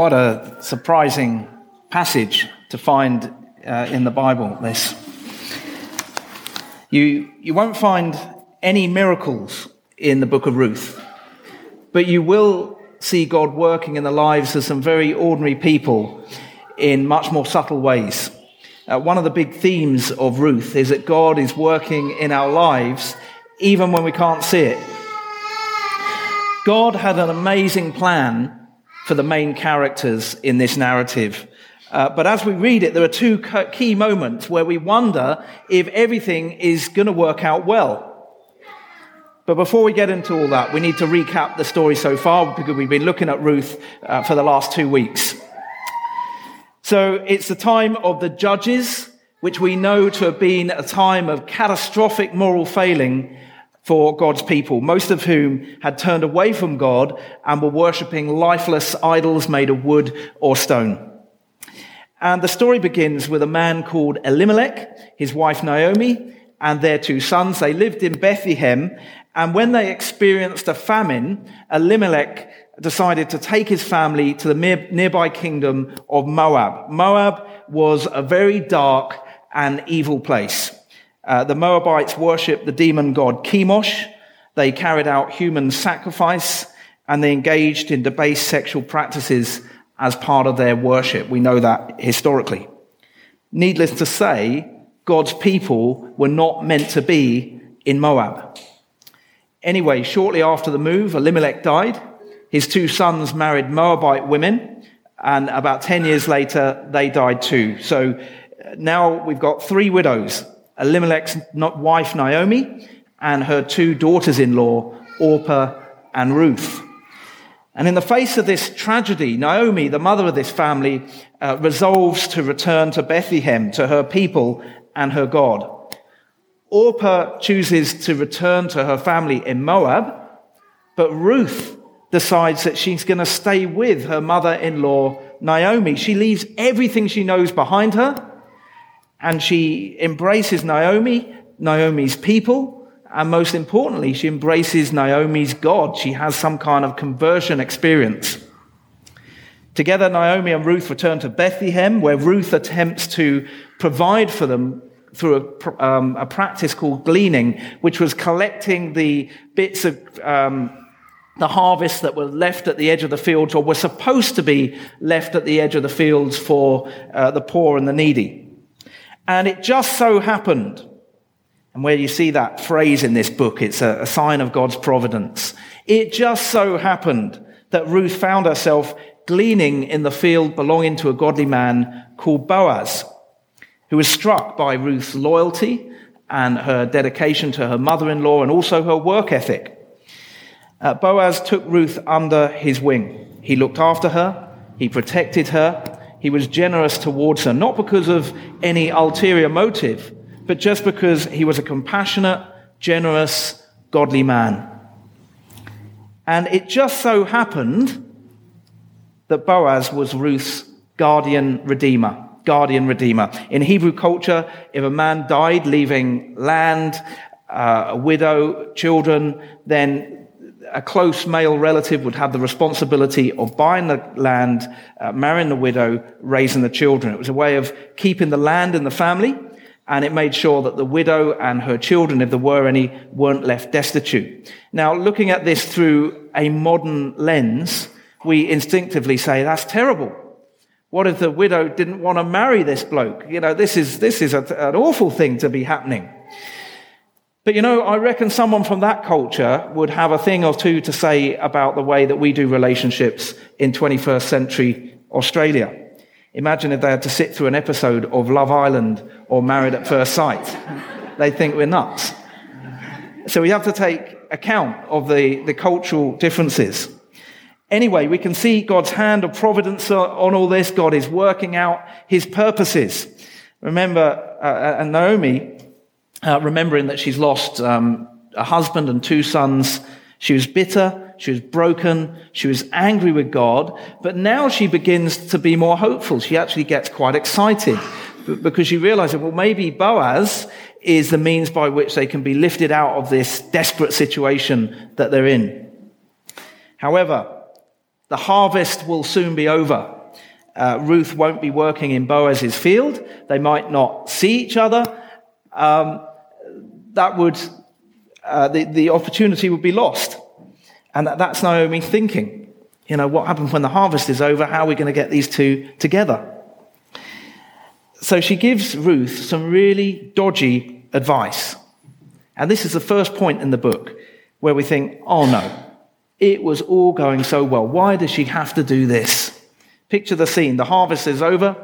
quite a surprising passage to find uh, in the Bible, this. You, you won't find any miracles in the book of Ruth, but you will see God working in the lives of some very ordinary people in much more subtle ways. Uh, one of the big themes of Ruth is that God is working in our lives even when we can't see it. God had an amazing plan for the main characters in this narrative. Uh, but as we read it, there are two key moments where we wonder if everything is going to work out well. But before we get into all that, we need to recap the story so far because we've been looking at Ruth uh, for the last two weeks. So it's the time of the judges, which we know to have been a time of catastrophic moral failing for God's people, most of whom had turned away from God and were worshipping lifeless idols made of wood or stone. And the story begins with a man called Elimelech, his wife Naomi, and their two sons. They lived in Bethlehem, and when they experienced a famine, Elimelech decided to take his family to the nearby kingdom of Moab. Moab was a very dark and evil place. Uh, the Moabites worshipped the demon god Chemosh. They carried out human sacrifice and they engaged in debased sexual practices as part of their worship. We know that historically. Needless to say, God's people were not meant to be in Moab. Anyway, shortly after the move, Elimelech died. His two sons married Moabite women, and about 10 years later, they died too. So uh, now we've got three widows Elimelech's wife Naomi, and her two daughters in law, Orpah and Ruth. And in the face of this tragedy, Naomi, the mother of this family, uh, resolves to return to Bethlehem, to her people and her God. Orpah chooses to return to her family in Moab, but Ruth decides that she's going to stay with her mother in law, Naomi. She leaves everything she knows behind her and she embraces Naomi, Naomi's people, and most importantly, she embraces Naomi's God. She has some kind of conversion experience. Together, Naomi and Ruth return to Bethlehem, where Ruth attempts to provide for them through a, um, a practice called gleaning, which was collecting the bits of um, the harvest that were left at the edge of the fields or were supposed to be left at the edge of the fields for uh, the poor and the needy. And it just so happened, and where you see that phrase in this book, it's a, a sign of God's providence. It just so happened that Ruth found herself gleaning in the field belonging to a godly man called Boaz, who was struck by Ruth's loyalty and her dedication to her mother in law and also her work ethic. Uh, Boaz took Ruth under his wing. He looked after her, he protected her, he was generous towards her, not because of any ulterior motive, but just because he was a compassionate, generous, godly man. And it just so happened that Boaz was Ruth's guardian redeemer. Guardian redeemer. In Hebrew culture, if a man died leaving land, uh, a widow, children, then a close male relative would have the responsibility of buying the land, uh, marrying the widow, raising the children. It was a way of keeping the land in the family, and it made sure that the widow and her children, if there were any, weren't left destitute. Now, looking at this through a modern lens, we instinctively say that's terrible. What if the widow didn't want to marry this bloke? You know, this is, this is a, an awful thing to be happening. But you know, I reckon someone from that culture would have a thing or two to say about the way that we do relationships in 21st century Australia. Imagine if they had to sit through an episode of Love Island or Married at First Sight. They'd think we're nuts. So we have to take account of the, the cultural differences. Anyway, we can see God's hand of providence on all this. God is working out his purposes. Remember, uh, and Naomi uh, remembering that she's lost um, a husband and two sons. She was bitter. She was broken. She was angry with God. But now she begins to be more hopeful. She actually gets quite excited because she realizes, well, maybe Boaz is the means by which they can be lifted out of this desperate situation that they're in. However, The harvest will soon be over. Uh, Ruth won't be working in Boaz's field. They might not see each other. Um, that would, uh, the, the opportunity would be lost. And that, that's Naomi thinking. You know, what happens when the harvest is over? How are we going to get these two together? So she gives Ruth some really dodgy advice. And this is the first point in the book where we think, oh no, it was all going so well. Why does she have to do this? Picture the scene. The harvest is over.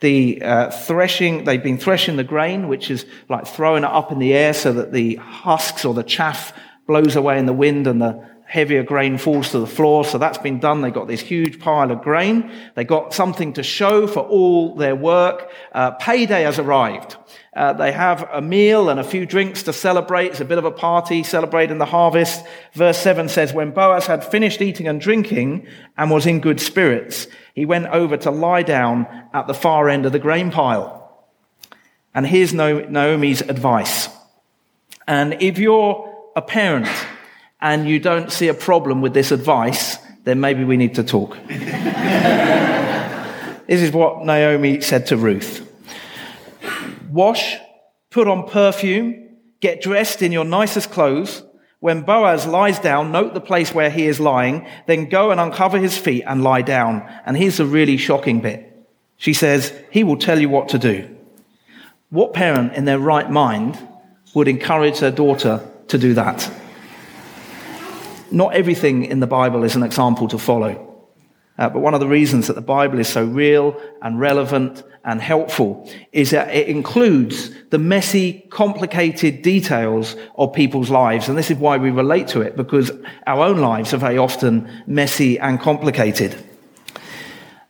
The uh, threshing, they've been threshing the grain, which is like throwing it up in the air so that the husks or the chaff blows away in the wind and the heavier grain falls to the floor. So that's been done. They got this huge pile of grain. They got something to show for all their work. Uh, payday has arrived. Uh, they have a meal and a few drinks to celebrate. It's a bit of a party celebrating the harvest. Verse 7 says, When Boaz had finished eating and drinking and was in good spirits, he went over to lie down at the far end of the grain pile. And here's Naomi's advice. And if you're a parent and you don't see a problem with this advice, then maybe we need to talk. this is what Naomi said to Ruth Wash, put on perfume, get dressed in your nicest clothes. When Boaz lies down, note the place where he is lying, then go and uncover his feet and lie down. And here's the really shocking bit. She says, He will tell you what to do. What parent in their right mind would encourage their daughter to do that? not everything in the Bible is an example to follow. Uh, but one of the reasons that the Bible is so real and relevant and helpful is that it includes the messy, complicated details of people's lives. And this is why we relate to it, because our own lives are very often messy and complicated.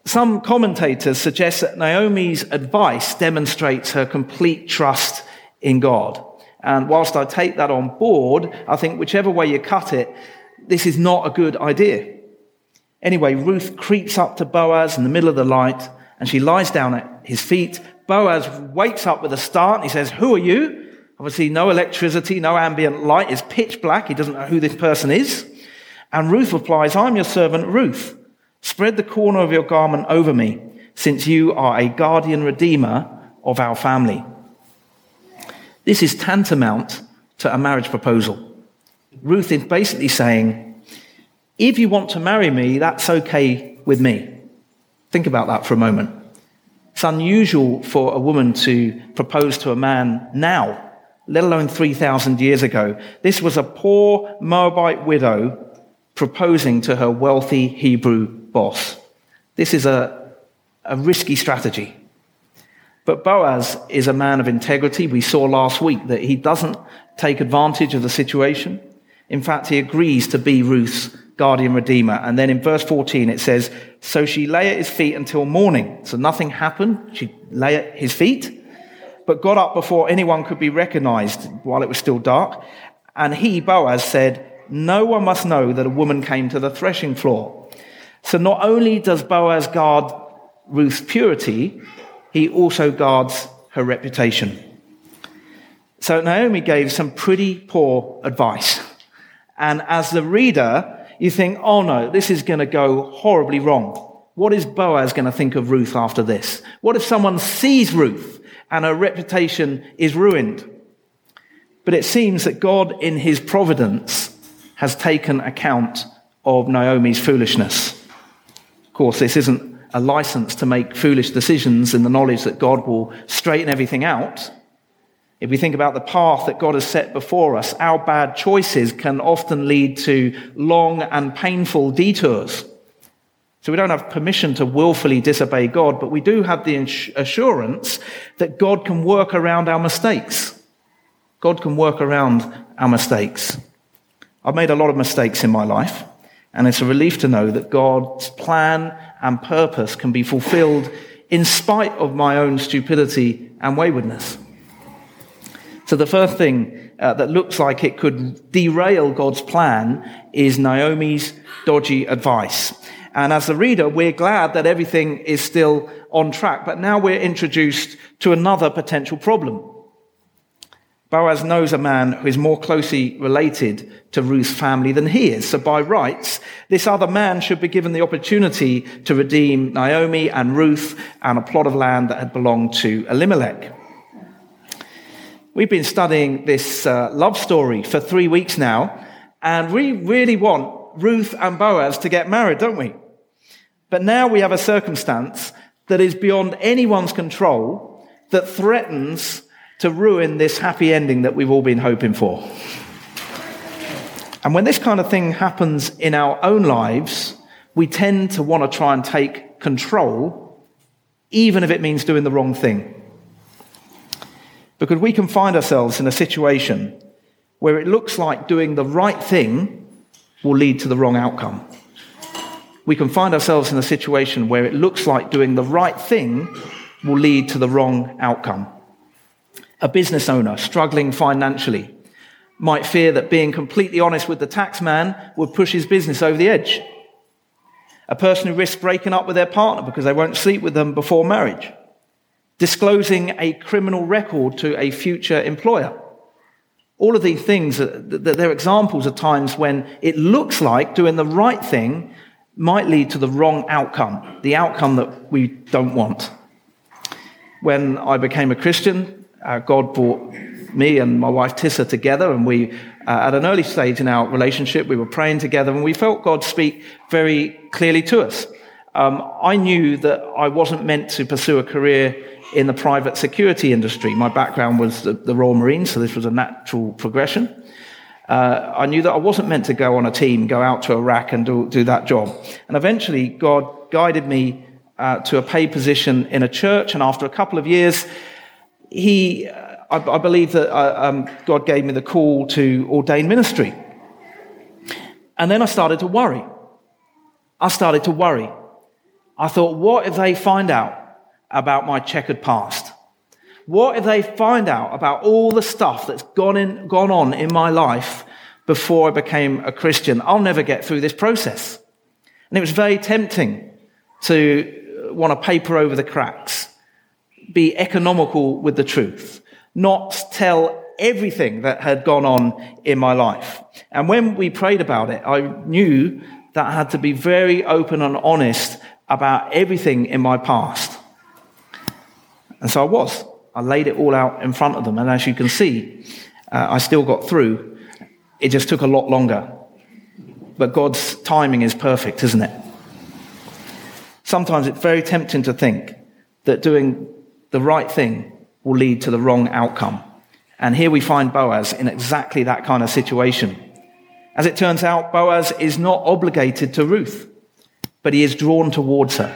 Some commentators suggest that Naomi's advice demonstrates her complete trust in God. And whilst I take that on board, I think whichever way you cut it, this is not a good idea. Anyway, Ruth creeps up to Boaz in the middle of the night and she lies down at his feet. Boaz wakes up with a start he says, Who are you? Obviously, no electricity, no ambient light. It's pitch black. He doesn't know who this person is. And Ruth replies, I'm your servant Ruth. Spread the corner of your garment over me, since you are a guardian redeemer of our family. This is tantamount to a marriage proposal. Ruth is basically saying, if you want to marry me, that's okay with me. Think about that for a moment. It's unusual for a woman to propose to a man now, let alone 3,000 years ago. This was a poor Moabite widow proposing to her wealthy Hebrew boss. This is a, a risky strategy. But Boaz is a man of integrity. We saw last week that he doesn't take advantage of the situation. In fact, he agrees to be Ruth's guardian redeemer. And then in verse 14, it says, So she lay at his feet until morning. So nothing happened. She lay at his feet, but got up before anyone could be recognized while it was still dark. And he, Boaz, said, No one must know that a woman came to the threshing floor. So not only does Boaz guard Ruth's purity, he also guards her reputation. So Naomi gave some pretty poor advice. And as the reader, you think, oh no, this is going to go horribly wrong. What is Boaz going to think of Ruth after this? What if someone sees Ruth and her reputation is ruined? But it seems that God, in his providence, has taken account of Naomi's foolishness. Of course, this isn't a license to make foolish decisions in the knowledge that God will straighten everything out. If we think about the path that God has set before us, our bad choices can often lead to long and painful detours. So we don't have permission to willfully disobey God, but we do have the assurance that God can work around our mistakes. God can work around our mistakes. I've made a lot of mistakes in my life, and it's a relief to know that God's plan and purpose can be fulfilled in spite of my own stupidity and waywardness. So the first thing uh, that looks like it could derail God's plan is Naomi's dodgy advice. And as the reader, we're glad that everything is still on track, but now we're introduced to another potential problem. Boaz knows a man who is more closely related to Ruth's family than he is. So by rights, this other man should be given the opportunity to redeem Naomi and Ruth and a plot of land that had belonged to Elimelech. We've been studying this uh, love story for three weeks now, and we really want Ruth and Boaz to get married, don't we? But now we have a circumstance that is beyond anyone's control that threatens to ruin this happy ending that we've all been hoping for. And when this kind of thing happens in our own lives, we tend to want to try and take control, even if it means doing the wrong thing. Because we can find ourselves in a situation where it looks like doing the right thing will lead to the wrong outcome. We can find ourselves in a situation where it looks like doing the right thing will lead to the wrong outcome. A business owner struggling financially might fear that being completely honest with the tax man would push his business over the edge. A person who risks breaking up with their partner because they won't sleep with them before marriage. Disclosing a criminal record to a future employer. All of these things, they're examples of times when it looks like doing the right thing might lead to the wrong outcome, the outcome that we don't want. When I became a Christian, uh, God brought me and my wife Tissa together, and we, uh, at an early stage in our relationship, we were praying together, and we felt God speak very clearly to us. Um, I knew that I wasn't meant to pursue a career in the private security industry. My background was the, the Royal Marines, so this was a natural progression. Uh, I knew that I wasn't meant to go on a team, go out to Iraq and do, do that job. And eventually, God guided me uh, to a paid position in a church, and after a couple of years, he, I, I believe that uh, um, God gave me the call to ordain ministry. And then I started to worry. I started to worry. I thought, what if they find out about my checkered past? What if they find out about all the stuff that's gone, in, gone on in my life before I became a Christian? I'll never get through this process. And it was very tempting to want to paper over the cracks be economical with the truth, not tell everything that had gone on in my life. And when we prayed about it, I knew that I had to be very open and honest about everything in my past. And so I was. I laid it all out in front of them. And as you can see, uh, I still got through. It just took a lot longer. But God's timing is perfect, isn't it? Sometimes it's very tempting to think that doing the right thing will lead to the wrong outcome. And here we find Boaz in exactly that kind of situation. As it turns out, Boaz is not obligated to Ruth, but he is drawn towards her.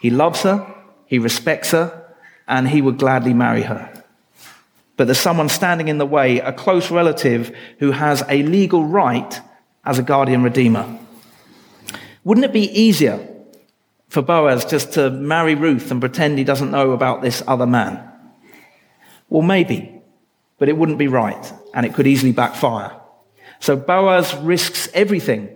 He loves her, he respects her, and he would gladly marry her. But there's someone standing in the way, a close relative who has a legal right as a guardian redeemer. Wouldn't it be easier for Boaz just to marry Ruth and pretend he doesn't know about this other man? Well, maybe, but it wouldn't be right, and it could easily backfire. So Boaz risks everything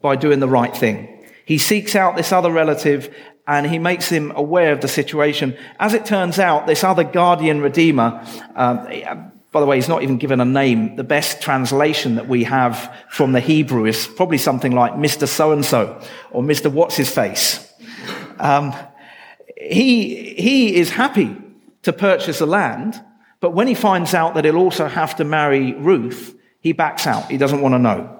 by doing the right thing. He seeks out this other relative and he makes him aware of the situation. As it turns out, this other guardian redeemer, uh, by the way, he's not even given a name. The best translation that we have from the Hebrew is probably something like Mr. So and so or Mr. What's His Face. Um, he, he is happy to purchase the land, but when he finds out that he'll also have to marry Ruth, he backs out. He doesn't want to know.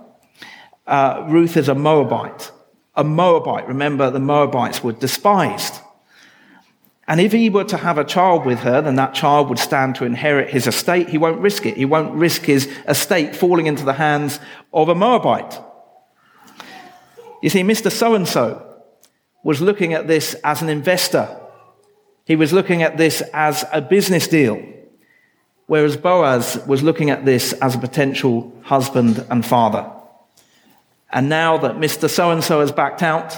Uh, Ruth is a Moabite. A Moabite, remember, the Moabites were despised. And if he were to have a child with her, then that child would stand to inherit his estate. He won't risk it. He won't risk his estate falling into the hands of a Moabite. You see, Mr. So and so was looking at this as an investor. He was looking at this as a business deal. Whereas Boaz was looking at this as a potential husband and father. And now that Mr. So and so has backed out,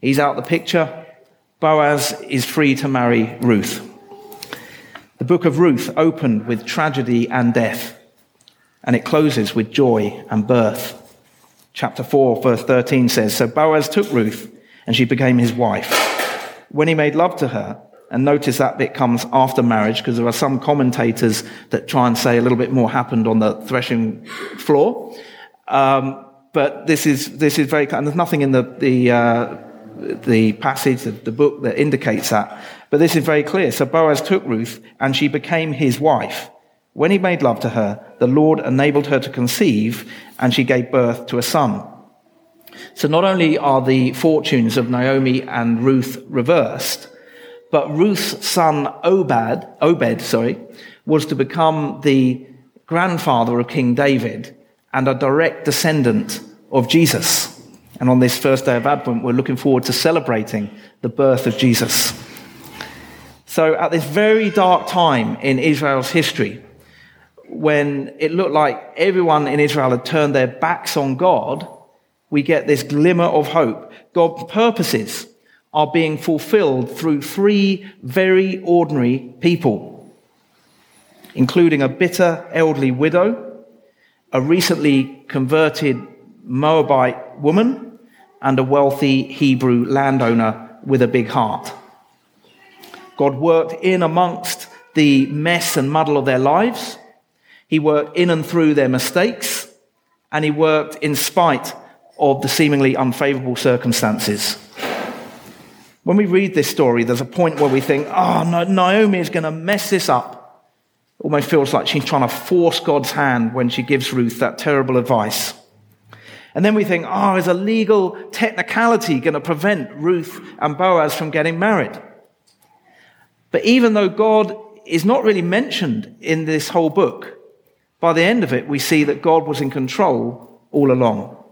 he's out the picture, Boaz is free to marry Ruth. The book of Ruth opened with tragedy and death, and it closes with joy and birth. Chapter 4, verse 13 says So Boaz took Ruth and she became his wife. When he made love to her, And notice that bit comes after marriage because there are some commentators that try and say a little bit more happened on the threshing floor. Um, but this is, this is very, and there's nothing in the, the, uh, the passage, the, the book that indicates that. But this is very clear. So Boaz took Ruth and she became his wife. When he made love to her, the Lord enabled her to conceive and she gave birth to a son. So not only are the fortunes of Naomi and Ruth reversed, but Ruth's son Obed, Obed, sorry, was to become the grandfather of King David and a direct descendant of Jesus. And on this first day of Advent, we're looking forward to celebrating the birth of Jesus. So, at this very dark time in Israel's history, when it looked like everyone in Israel had turned their backs on God, we get this glimmer of hope. God's purposes are being fulfilled through three very ordinary people, including a bitter elderly widow, a recently converted Moabite woman, and a wealthy Hebrew landowner with a big heart. God worked in amongst the mess and muddle of their lives. He worked in and through their mistakes, and he worked in spite of the seemingly unfavorable circumstances. When we read this story, there's a point where we think, ah, oh, no, Naomi is going to mess this up. Almost feels like she's trying to force God's hand when she gives Ruth that terrible advice. And then we think, oh, is a legal technicality going to prevent Ruth and Boaz from getting married? But even though God is not really mentioned in this whole book, by the end of it, we see that God was in control all along.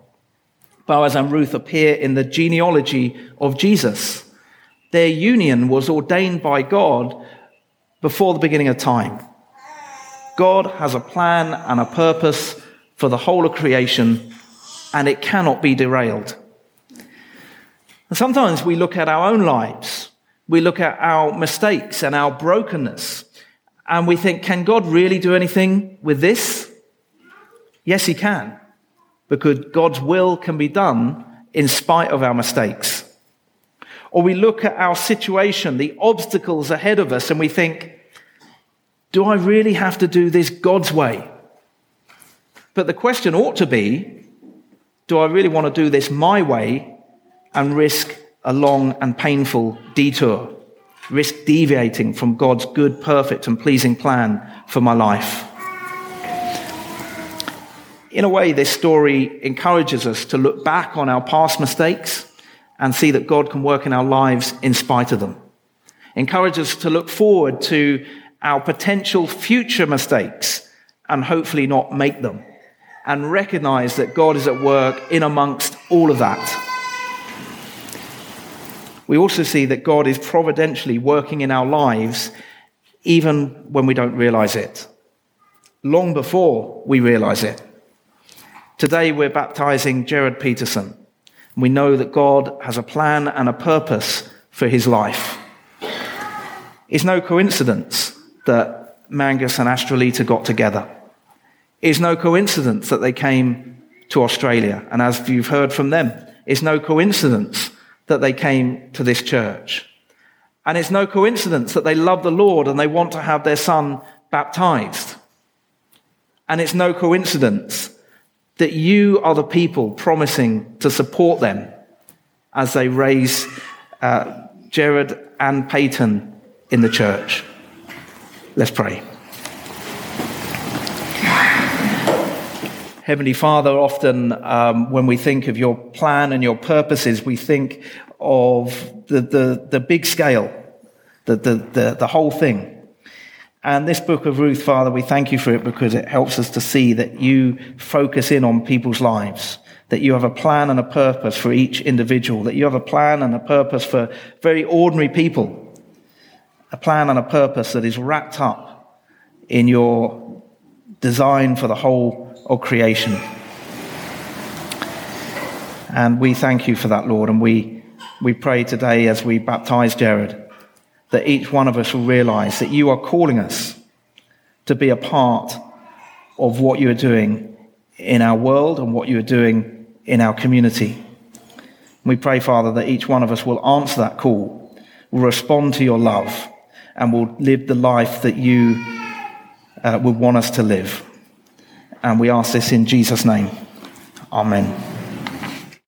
Boaz and Ruth appear in the genealogy of Jesus. Their union was ordained by God before the beginning of time. God has a plan and a purpose for the whole of creation, and it cannot be derailed. And sometimes we look at our own lives, we look at our mistakes and our brokenness, and we think, can God really do anything with this? Yes, He can because God's will can be done in spite of our mistakes. Or we look at our situation, the obstacles ahead of us, and we think, do I really have to do this God's way? But the question ought to be, do I really want to do this my way and risk a long and painful detour? Risk deviating from God's good, perfect, and pleasing plan for my life? in a way, this story encourages us to look back on our past mistakes and see that God can work in our lives in spite of them. Encourages us to look forward to our potential future mistakes and hopefully not make them. And recognize that God is at work in amongst all of that. We also see that God is providentially working in our lives even when we don't realize it. Long before we realize it. Today we're baptizing Jared Peterson. We know that God has a plan and a purpose for his life. It's no coincidence that Mangus and Astrolita got together. It's no coincidence that they came to Australia. And as you've heard from them, it's no coincidence that they came to this church. And it's no coincidence that they love the Lord and they want to have their son baptized. And it's no coincidence that you are the people promising to support them as they raise uh, Jared and Peyton in the church. Let's pray. Heavenly Father, often um, when we think of your plan and your purposes, we think of the, the, the big scale, the, the, the, the whole thing. And this book of Ruth, Father, we thank you for it because it helps us to see that you focus in on people's lives, that you have a plan and a purpose for each individual, that you have a plan and a purpose for very ordinary people, a plan and a purpose that is wrapped up in your design for the whole of creation. And we thank you for that, Lord, and we, we pray today as we baptize Jared that each one of us will realize that you are calling us to be a part of what you are doing in our world and what you are doing in our community. We pray, Father, that each one of us will answer that call, will respond to your love, and will live the life that you uh, would want us to live. And we ask this in Jesus' name. Amen.